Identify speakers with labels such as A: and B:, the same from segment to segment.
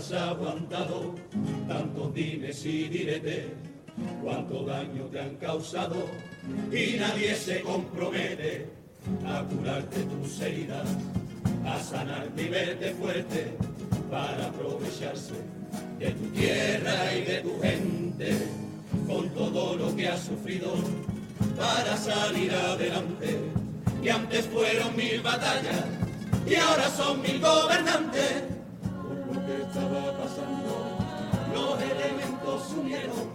A: has aguantado tantos dimes y diretes, cuánto daño te han causado y nadie se compromete a curarte tus heridas, a sanarte y verte fuerte para aprovecharse de tu tierra y de tu gente, con todo lo que has sufrido para salir adelante, que antes fueron mil batallas y ahora son mil gobernantes. Pasando, los elementos unieron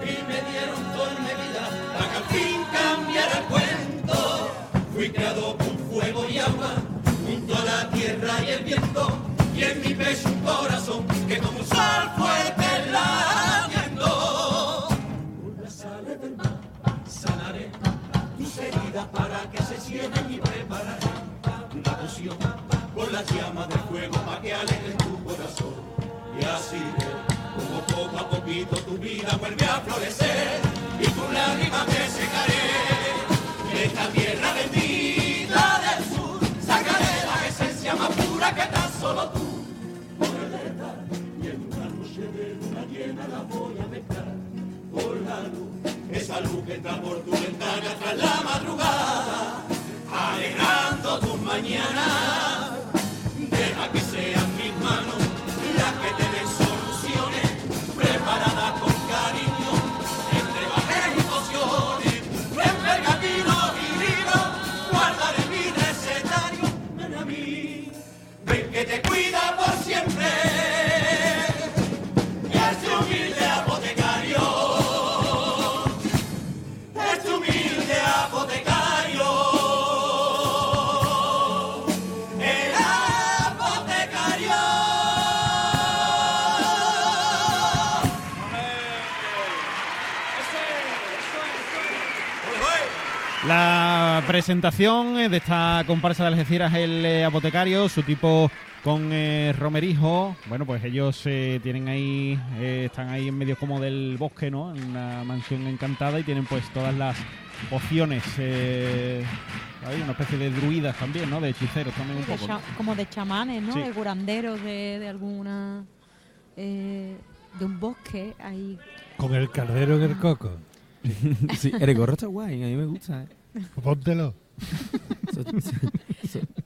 A: y me dieron con medida para que al fin cambiara el cuento. Fui creado con fuego y agua, junto a la tierra y el viento, y en mi pecho un corazón Como poco a poquito tu vida vuelve a florecer y tus lágrimas te secaré. De esta tierra bendita del sur sacaré la esencia más pura que tan solo tú dar. Y en una noche de luna llena la voy a mezclar con la luz, esa luz que entra por tu ventana tras la madrugada, alegrando tus mañanas.
B: Presentación eh, de esta comparsa de Algeciras el eh, apotecario, su tipo con eh, Romerijo. Bueno, pues ellos eh, tienen ahí, eh, están ahí en medio como del bosque, ¿no? En una mansión encantada y tienen pues todas las pociones. eh, hay una especie de druidas también, ¿no? De hechiceros también un
C: De
B: poco.
C: como de chamanes, ¿no?
B: Sí.
C: De curanderos de, de alguna. eh, de un bosque ahí.
D: Con el cardero en el coco.
E: Sí, el gorro está guay, a mí me gusta. ¿eh?
D: Póntelo.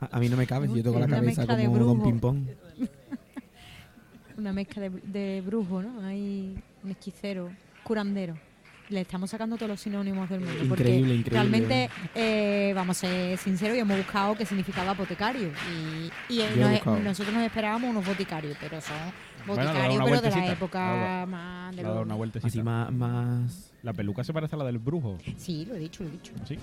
E: A, a mí no me cabe si yo toco la cabeza como con
C: brujo.
E: ping-pong.
C: Una mezcla de, de brujo, ¿no? Hay un hechicero, curandero. Le estamos sacando todos los sinónimos del mundo. porque
E: Increíble, increíble.
C: Realmente, eh, vamos a ser sinceros y hemos buscado qué significaba apotecario. Y, y eh, nos- nosotros nos esperábamos unos boticarios, pero son boticarios, pero de la época más. De los-
B: una vueltecita.
E: Así más, más...
B: La peluca se parece a la del brujo.
C: Sí, lo he dicho, lo he dicho.
B: Sí.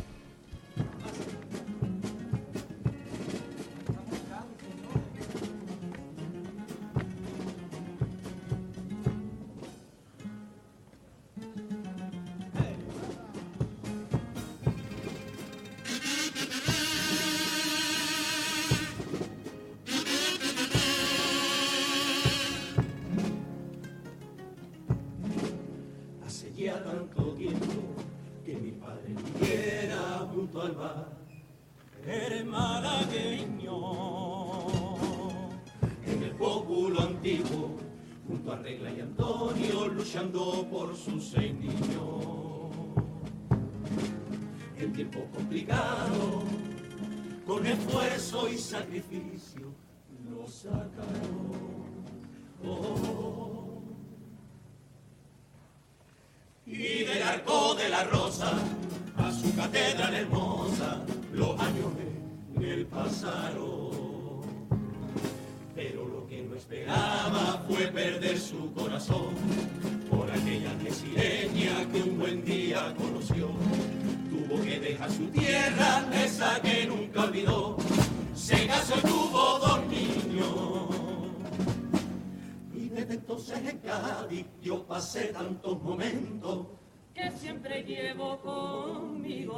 A: Con esfuerzo y sacrificio, lo sacaron. Oh. y del arco de la rosa a su catedral hermosa los años en él pasaron. Pero lo que no esperaba fue perder su corazón por aquella brasileña que un buen día conoció. Tuvo que dejar su tierra, esa que nunca olvidó. Se casó y tuvo dos niños. Y desde entonces en Cádiz yo pasé tantos momentos que siempre llevo conmigo.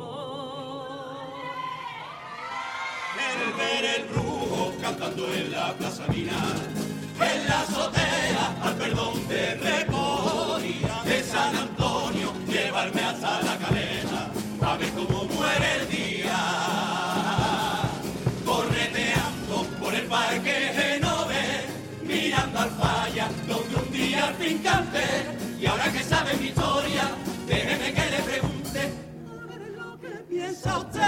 A: el ver el brujo cantando en la plaza mina, y ahora que sabe mi historia, déjeme que le pregunte, a ver lo que piensa usted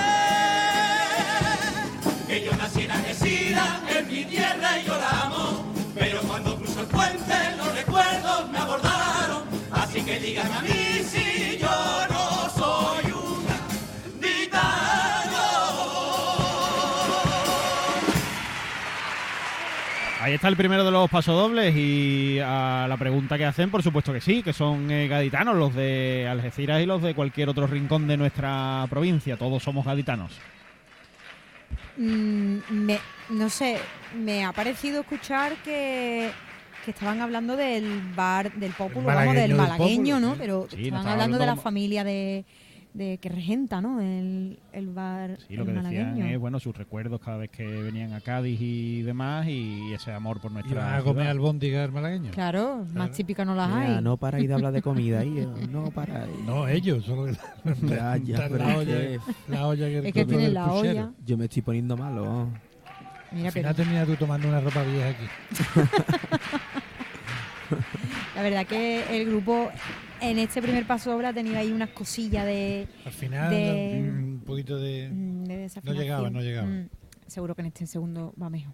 A: que yo nací en Algeciras, en mi tierra y yo la amo. Pero cuando cruzo el puente los recuerdos me abordaron. Así que díganme a mí si
B: Ahí está el primero de los pasodobles y a la pregunta que hacen, por supuesto que sí, que son eh, gaditanos, los de Algeciras y los de cualquier otro rincón de nuestra provincia. Todos somos gaditanos.
C: Mm, me, no sé, me ha parecido escuchar que, que estaban hablando del bar, del pópulo, vamos,
D: malagueño
C: del malagueño, ¿no?
D: sí.
C: Pero
B: Sí, no
C: estaban
B: estaba
C: hablando de la familia de, de que regenta, ¿no? El, el bar
B: Sí, lo
C: el
B: que decían
C: malagueño.
B: es, bueno, sus recuerdos cada vez que venían a Cádiz y demás y ese amor por nuestra
D: Iban a comer albóndigas malagueño.
C: Claro, más
D: Claro.
C: típicas no las
E: Mira,
C: hay.
E: no para ir a hablar de comida ahí, eh, no para.
D: No, ellos, solo la,
E: Ya, ya,
D: la
E: pero
D: olla,
E: que-
D: la olla que
C: Es que
D: el
C: tienen la
D: puchero.
C: olla.
E: Yo me estoy poniendo malo.
C: Mira,
D: Al
C: pero
D: final terminas tú tomando una ropa vieja aquí.
C: la verdad que el grupo en este primer paso de obra ha tenido ahí unas cosillas de,
D: Al final,
C: De-
D: un poquito de...
C: mm, de desafinación.
D: llegaba, no llegaba.
C: Mm, seguro que en este segundo va mejor.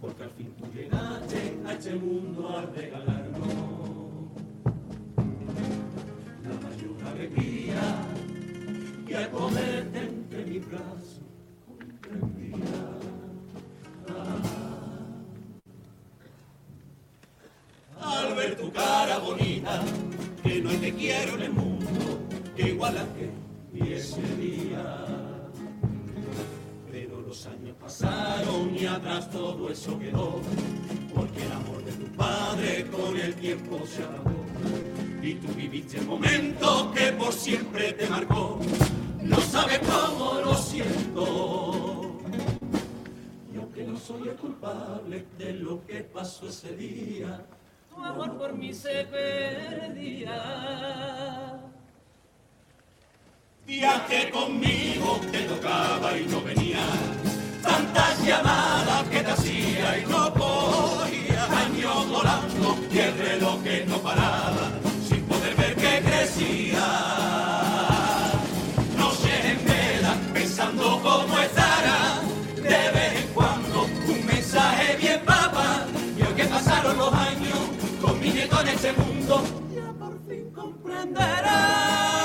A: Porque al fin tú llegaste a este mundo a regalarnos todo eso quedó, porque el amor de tu padre con el tiempo se acabó. Y tú viviste el momento que por siempre te marcó, no sabes cómo lo siento. Y aunque no soy el culpable de lo que pasó ese día, tu amor por mí se perdía. Que conmigo te tocaba y no venía, tantas llamadas que te hacía y no podía, años volando y el reloj que no paraba, sin poder ver que crecía. Noches en vela, pensando cómo estará, de vez en cuando un mensaje bien papá, y hoy que pasaron los años, con mi nieto en ese mundo, ya por fin comprenderá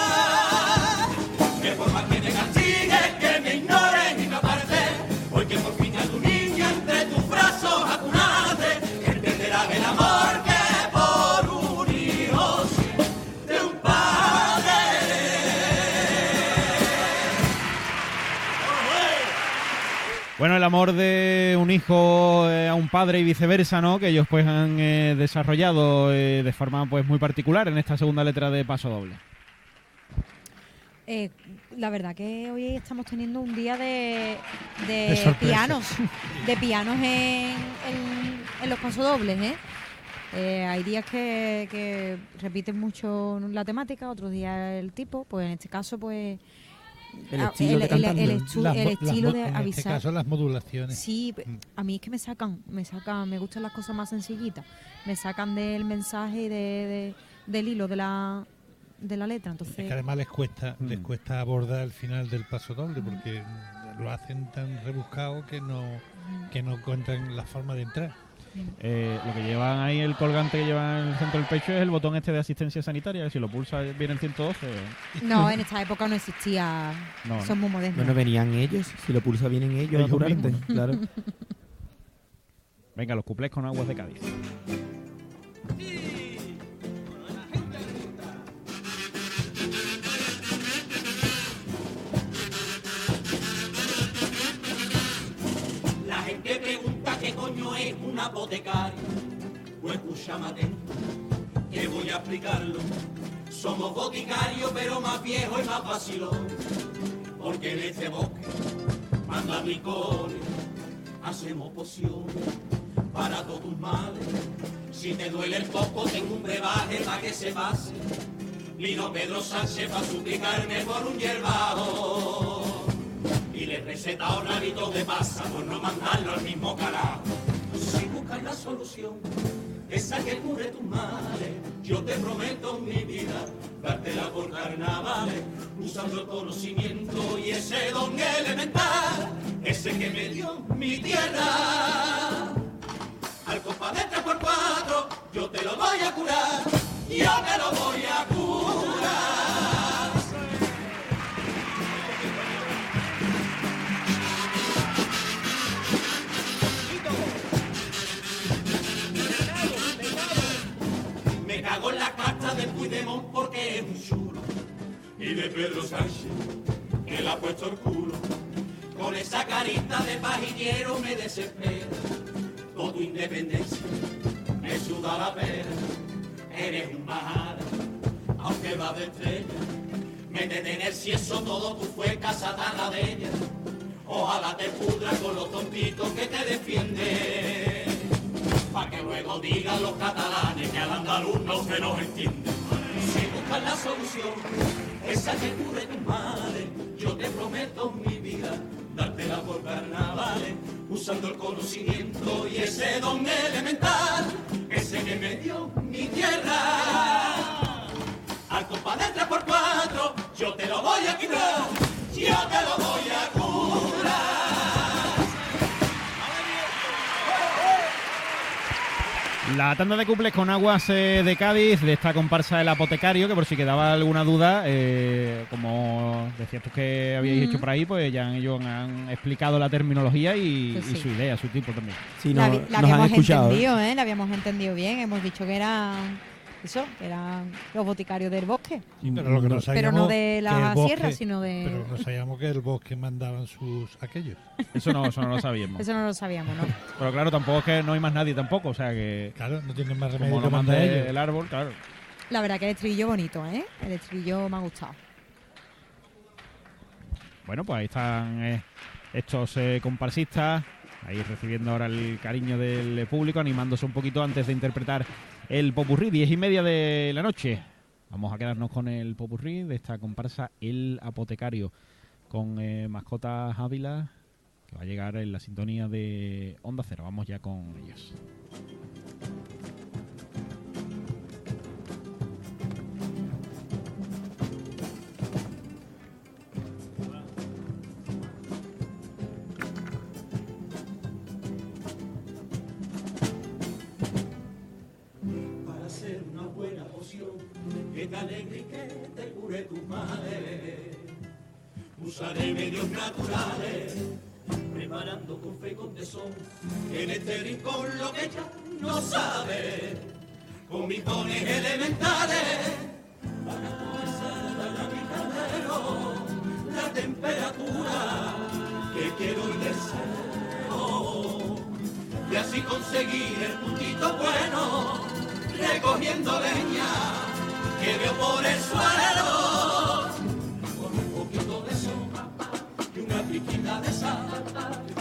B: Bueno, el amor de un hijo eh, a un padre y viceversa, ¿no? Que ellos pues han eh, desarrollado eh, de forma pues muy particular en esta segunda letra de Paso Doble.
C: La verdad que hoy estamos teniendo un día de, de
D: De sorpresa.
C: pianos, de pianos en, en- en los pasodobles, ¿eh? Eh, hay días que, que repiten mucho la temática, otros días el tipo, pues en este caso, pues
E: El
C: ah,
E: estilo de
C: el- el-
E: cantando.
C: el estu-
D: Las
C: el
D: mo- las
C: estilo
D: mo-
C: de
D: en este
C: avisar.
D: caso las modulaciones.
C: Sí,
D: Mm.
C: a mí es que me sacan, me sacan, me gustan las cosas más sencillitas, me sacan del mensaje y de, de- del hilo de la, de la letra,
D: Es
C: entonces
D: que además les cuesta, les
B: Mm.
D: cuesta abordar el final del paso doble porque lo hacen tan rebuscado que no, que no encuentran la forma de entrar.
B: Eh, lo que llevan ahí, el colgante que llevan en el centro del pecho es el botón este de asistencia sanitaria. que Si lo pulsa viene el 112.
C: No, en esta época no existía.
B: No.
C: Son muy modernos.
E: Bueno, venían ellos. Si lo pulsa, vienen ellos a
B: Ellos
E: curarte. Claro.
B: Venga, los cuplés con aguas de Cádiz.
A: Un apotecario. Escúchame atento, que voy a explicarlo. Somos boticarios, pero más viejos y más vacilón. Porque en este bosque manda licores, hacemos pociones para todos tus males. Si te duele el poco, tengo un brebaje para que se pase. Vino Pedro Sánchez para suplicarme por un hierbajo y le receta un hábito de pasa por no mandarlo al mismo carajo. Solución, esa que cure tus males, yo te prometo mi vida, dártela por carnavales, usando el conocimiento y ese don elemental, ese que me dio mi tierra. Al compa de tres por cuatro, yo te lo voy a curar, yo te lo voy a curar. Pedro Sánchez, que le ha puesto el culo. Con esa carita de pajillero me desespera. Con tu independencia me suda la pena. Eres un bajada, aunque va de estrella. Métete en el cieso, todo tu fue casatana de ella. Ojalá te pudra con los tontitos que te defienden pa' que luego digan los catalanes que al andaluz no se nos entiende. Si buscas la solución, esa que cure tus males, yo te prometo mi vida, dártela por carnavales, usando el conocimiento y ese don elemental,
B: La tanda de cuples con aguas eh, de Cádiz de esta comparsa del apotecario, que por si quedaba alguna duda, eh, como decías tú que habíais
C: Ujú.
B: hecho por ahí, pues ya ellos han explicado la terminología y,
C: Pues
B: su idea, su tipo también.
E: Sí,
C: la,
E: no,
C: la
E: nos han
C: habíamos
E: escuchado. ¿eh?
C: entendido, ¿eh? La habíamos entendido bien. Hemos dicho que eran eso, que eran los boticarios del bosque.
D: Sí, pero lo que no
C: Pero
D: sabíamos
C: no de la
D: bosque-
C: sierra, sino de.
D: Pero no sabíamos que el bosque mandaban sus aquellos.
B: Eso no, eso no lo sabíamos.
C: Eso no lo sabíamos, ¿no?
B: Pero claro, tampoco es que no hay más nadie tampoco, o sea que
D: Claro, no tienen más remedio
B: como
D: que
B: mande
D: ellos.
B: el árbol, claro.
C: La verdad que el estribillo bonito, ¿eh? El estribillo me ha gustado.
B: Bueno, pues ahí están eh, estos eh, comparsistas, ahí recibiendo ahora el cariño del público, animándose un poquito antes de interpretar el popurrí, diez y media de la noche. Vamos a quedarnos con el popurrí de esta comparsa El Apotecario, con eh, mascotas Ávila, que va a llegar en la sintonía de Onda Cero. Vamos ya con ellos.
A: Alegre que te cure tus males. Usaré medios naturales, preparando con fe y con tesón en este rincón lo que ya no sabe, con mis dones elementales para comenzar a dar a mi caldero la temperatura que quiero y deseo y así conseguir el puntito bueno, recogiendo leña que veo por el suelo. Con un poquito de sopa y una piquita de sal,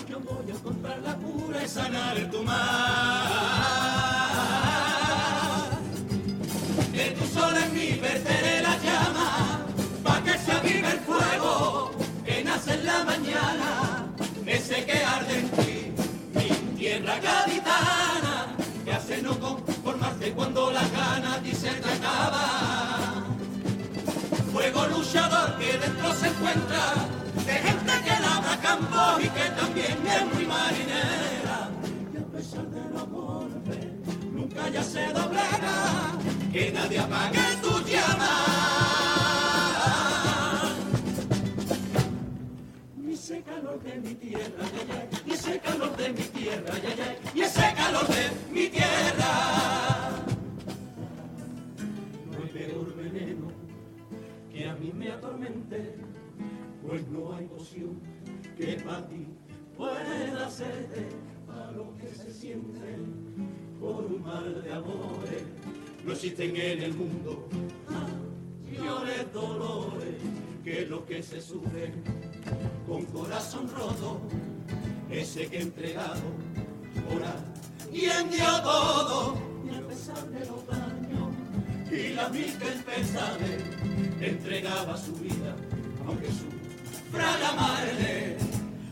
A: yo voy a encontrar la cura y sanar tu mar. que dentro se encuentra, de gente que labra campos y que también es muy marinera. Y a pesar de los golpes, nunca ya se doblega, que nadie apague tu llama. Y ese calor de mi tierra, y ese calor de mi tierra, y ese calor de mi tierra. No hay peor veneno mí me atormente, pues no hay poción que para ti pueda hacerte a lo que se siente por un mal de amores. No existen en el mundo mayores dolores que lo que se sufre con corazón roto, ese que entregado por alguien dio todo y a pesar de los y las mil tempestades entregaba su vida, aunque su fraga madre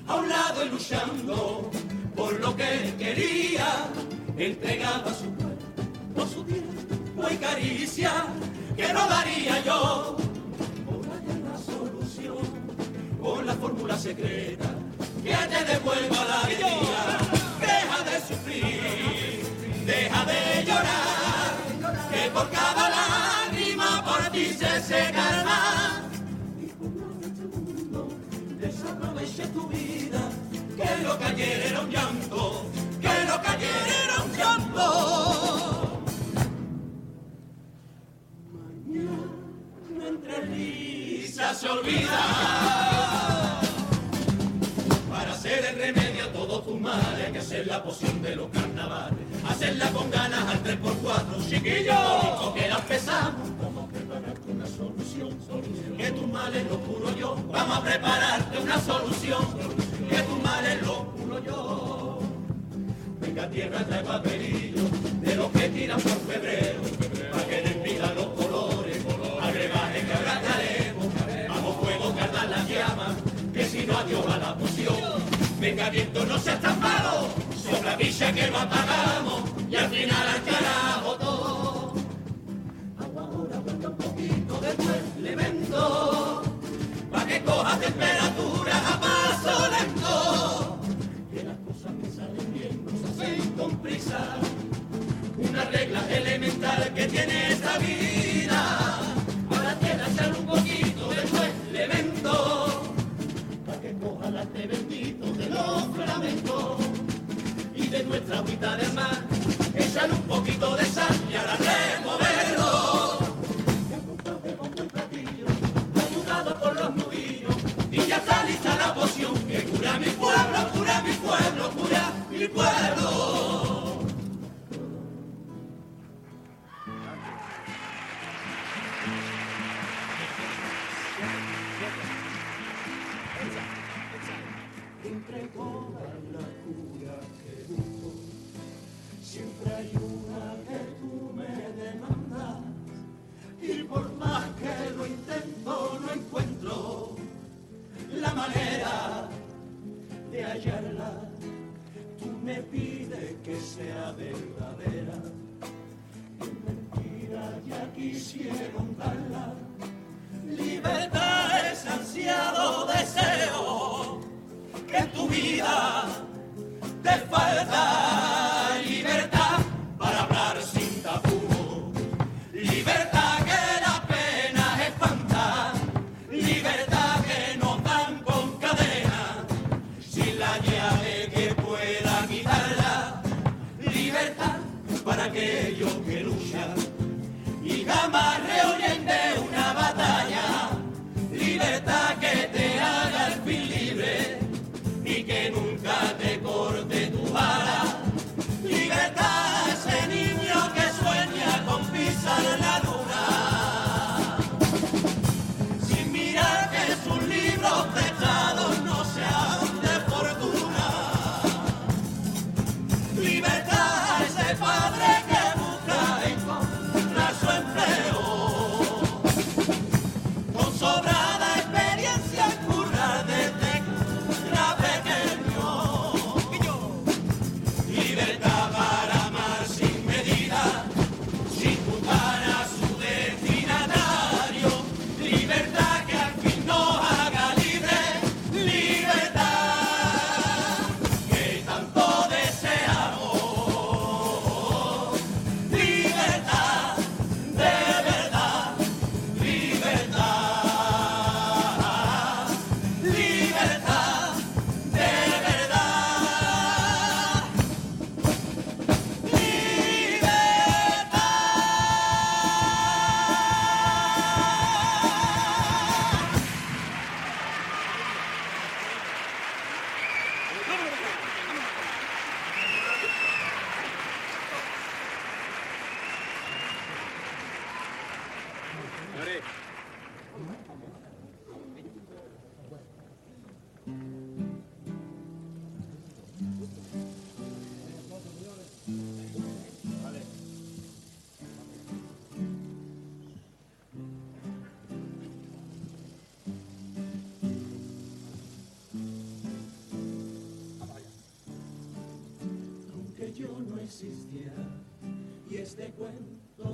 A: a un lado y luchando por lo que él quería, entregaba su cuerpo, su tiempo y caricia, que no daría yo por la solución, con la fórmula secreta que te devuelva la alegría. Deja de sufrir, deja de llorar, que por cada por se secará. Y por este mundo desaproveche tu vida, que lo que era un llanto, que lo que era un llanto. Mañana entre risas se olvida. Para hacer el remedio a todos tus males hay que hacer la poción Que tus males los curo yo. Vamos a prepararte una solución. Que tus males los curo yo. Venga tierra trae papelillo de los que tiran por febrero. Para que despidan los colores. Agregaje que abrazaremos. Vamos fuego que ardan las llamas. Que si no adiós a la poción. Venga viento no seas tan malo. Sopla villa que lo apagamos. Y al final al carajo temperatura a paso lento. Que las cosas me salen bien, no se hacen con prisa. Una regla elemental que tiene esta vida. A la tierra echar un poquito después le vento. Pa' que coja la té bendito de los flamencos. Y de nuestra agüita de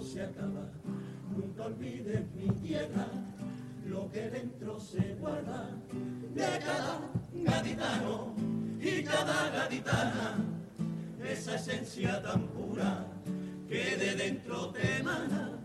A: se acaba, nunca olvides mi tierra, lo que dentro se guarda de cada gaditano y cada gaditana, esa esencia tan pura que de dentro te emana,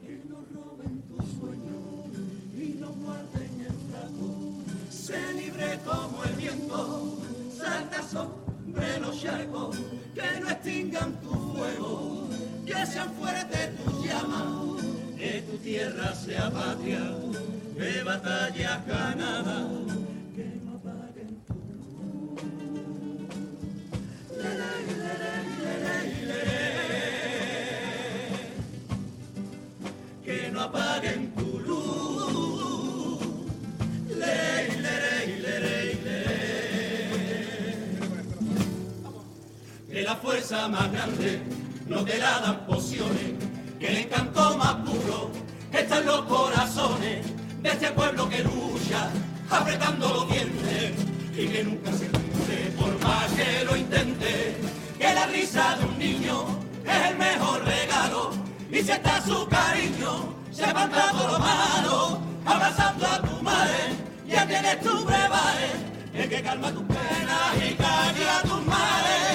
A: que no roben tus sueños y no guarden el flaco, se libre como el viento, salta sobre los charcos, que no extingan tu fuego, que sean fuertes tus llamas, que tu tierra sea patria de batallas ganadas, que no apaguen tu que no apaguen tu luz. Que la fuerza más grande no te la dan pociones, que el encanto más puro está en los corazones de este pueblo que lucha, apretando los dientes y que nunca se rinde por más que lo intente. Que la risa de un niño es el mejor regalo y si está su cariño, se levanta todo lo malo, abrazando a tu madre, ya tienes tu brebaje, el que calma tus penas y calla tus males.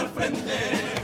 A: El frente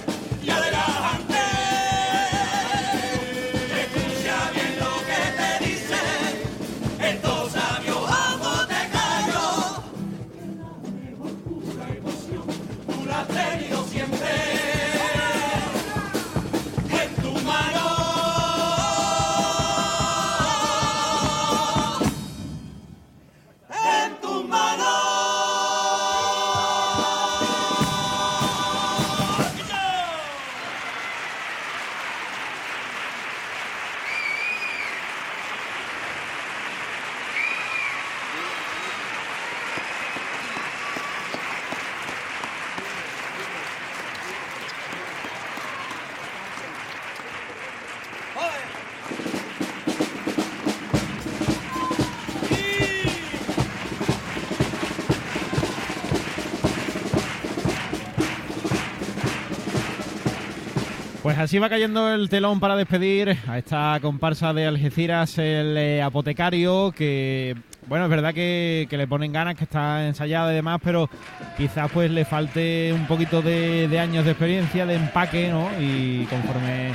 B: así va cayendo el telón para despedir a esta comparsa de Algeciras, el eh, apotecario, que bueno, es verdad que, que le ponen ganas, que está ensayada y demás, pero quizás pues le falte un poquito de, años de experiencia, de empaque, ¿no? Y conforme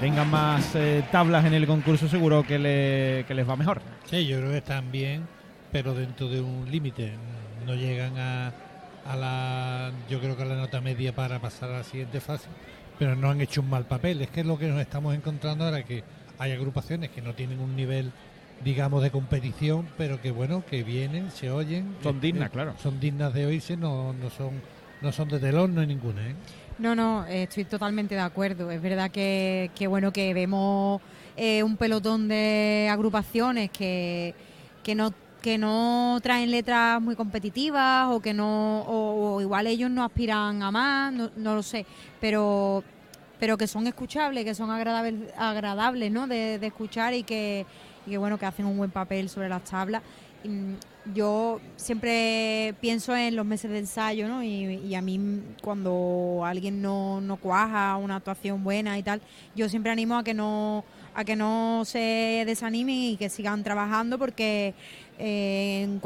B: tengan más eh, tablas en el concurso, seguro que, le- que les va mejor.
D: Sí, yo creo que están bien, pero dentro de un límite. No llegan a, a la, yo creo que a la nota media para pasar a la siguiente fase, pero no han hecho un mal papel. Es que es lo que nos estamos encontrando ahora, que hay agrupaciones que no tienen un nivel, digamos, de competición, pero que bueno, que vienen, se oyen.
B: Son
D: eh,
B: dignas,
D: eh,
B: claro.
D: Son dignas de oírse, no, no son no son de telón, no hay ninguna, ¿eh?
C: No, no, eh, estoy totalmente de acuerdo. Es verdad que, que bueno que vemos eh, un pelotón de agrupaciones que, que no que no traen letras muy competitivas o que no o, igual ellos no aspiran a más, no, no lo sé, pero pero que son escuchables, que son agradables, agradables ¿no? de, de escuchar y que, y que bueno que hacen un buen papel sobre las tablas. Mm, Yo siempre pienso en los meses de ensayo, ¿no? Y, y a mí cuando alguien no, no cuaja una actuación buena y tal, yo siempre animo a que no a que no se desanimen y que sigan trabajando porque en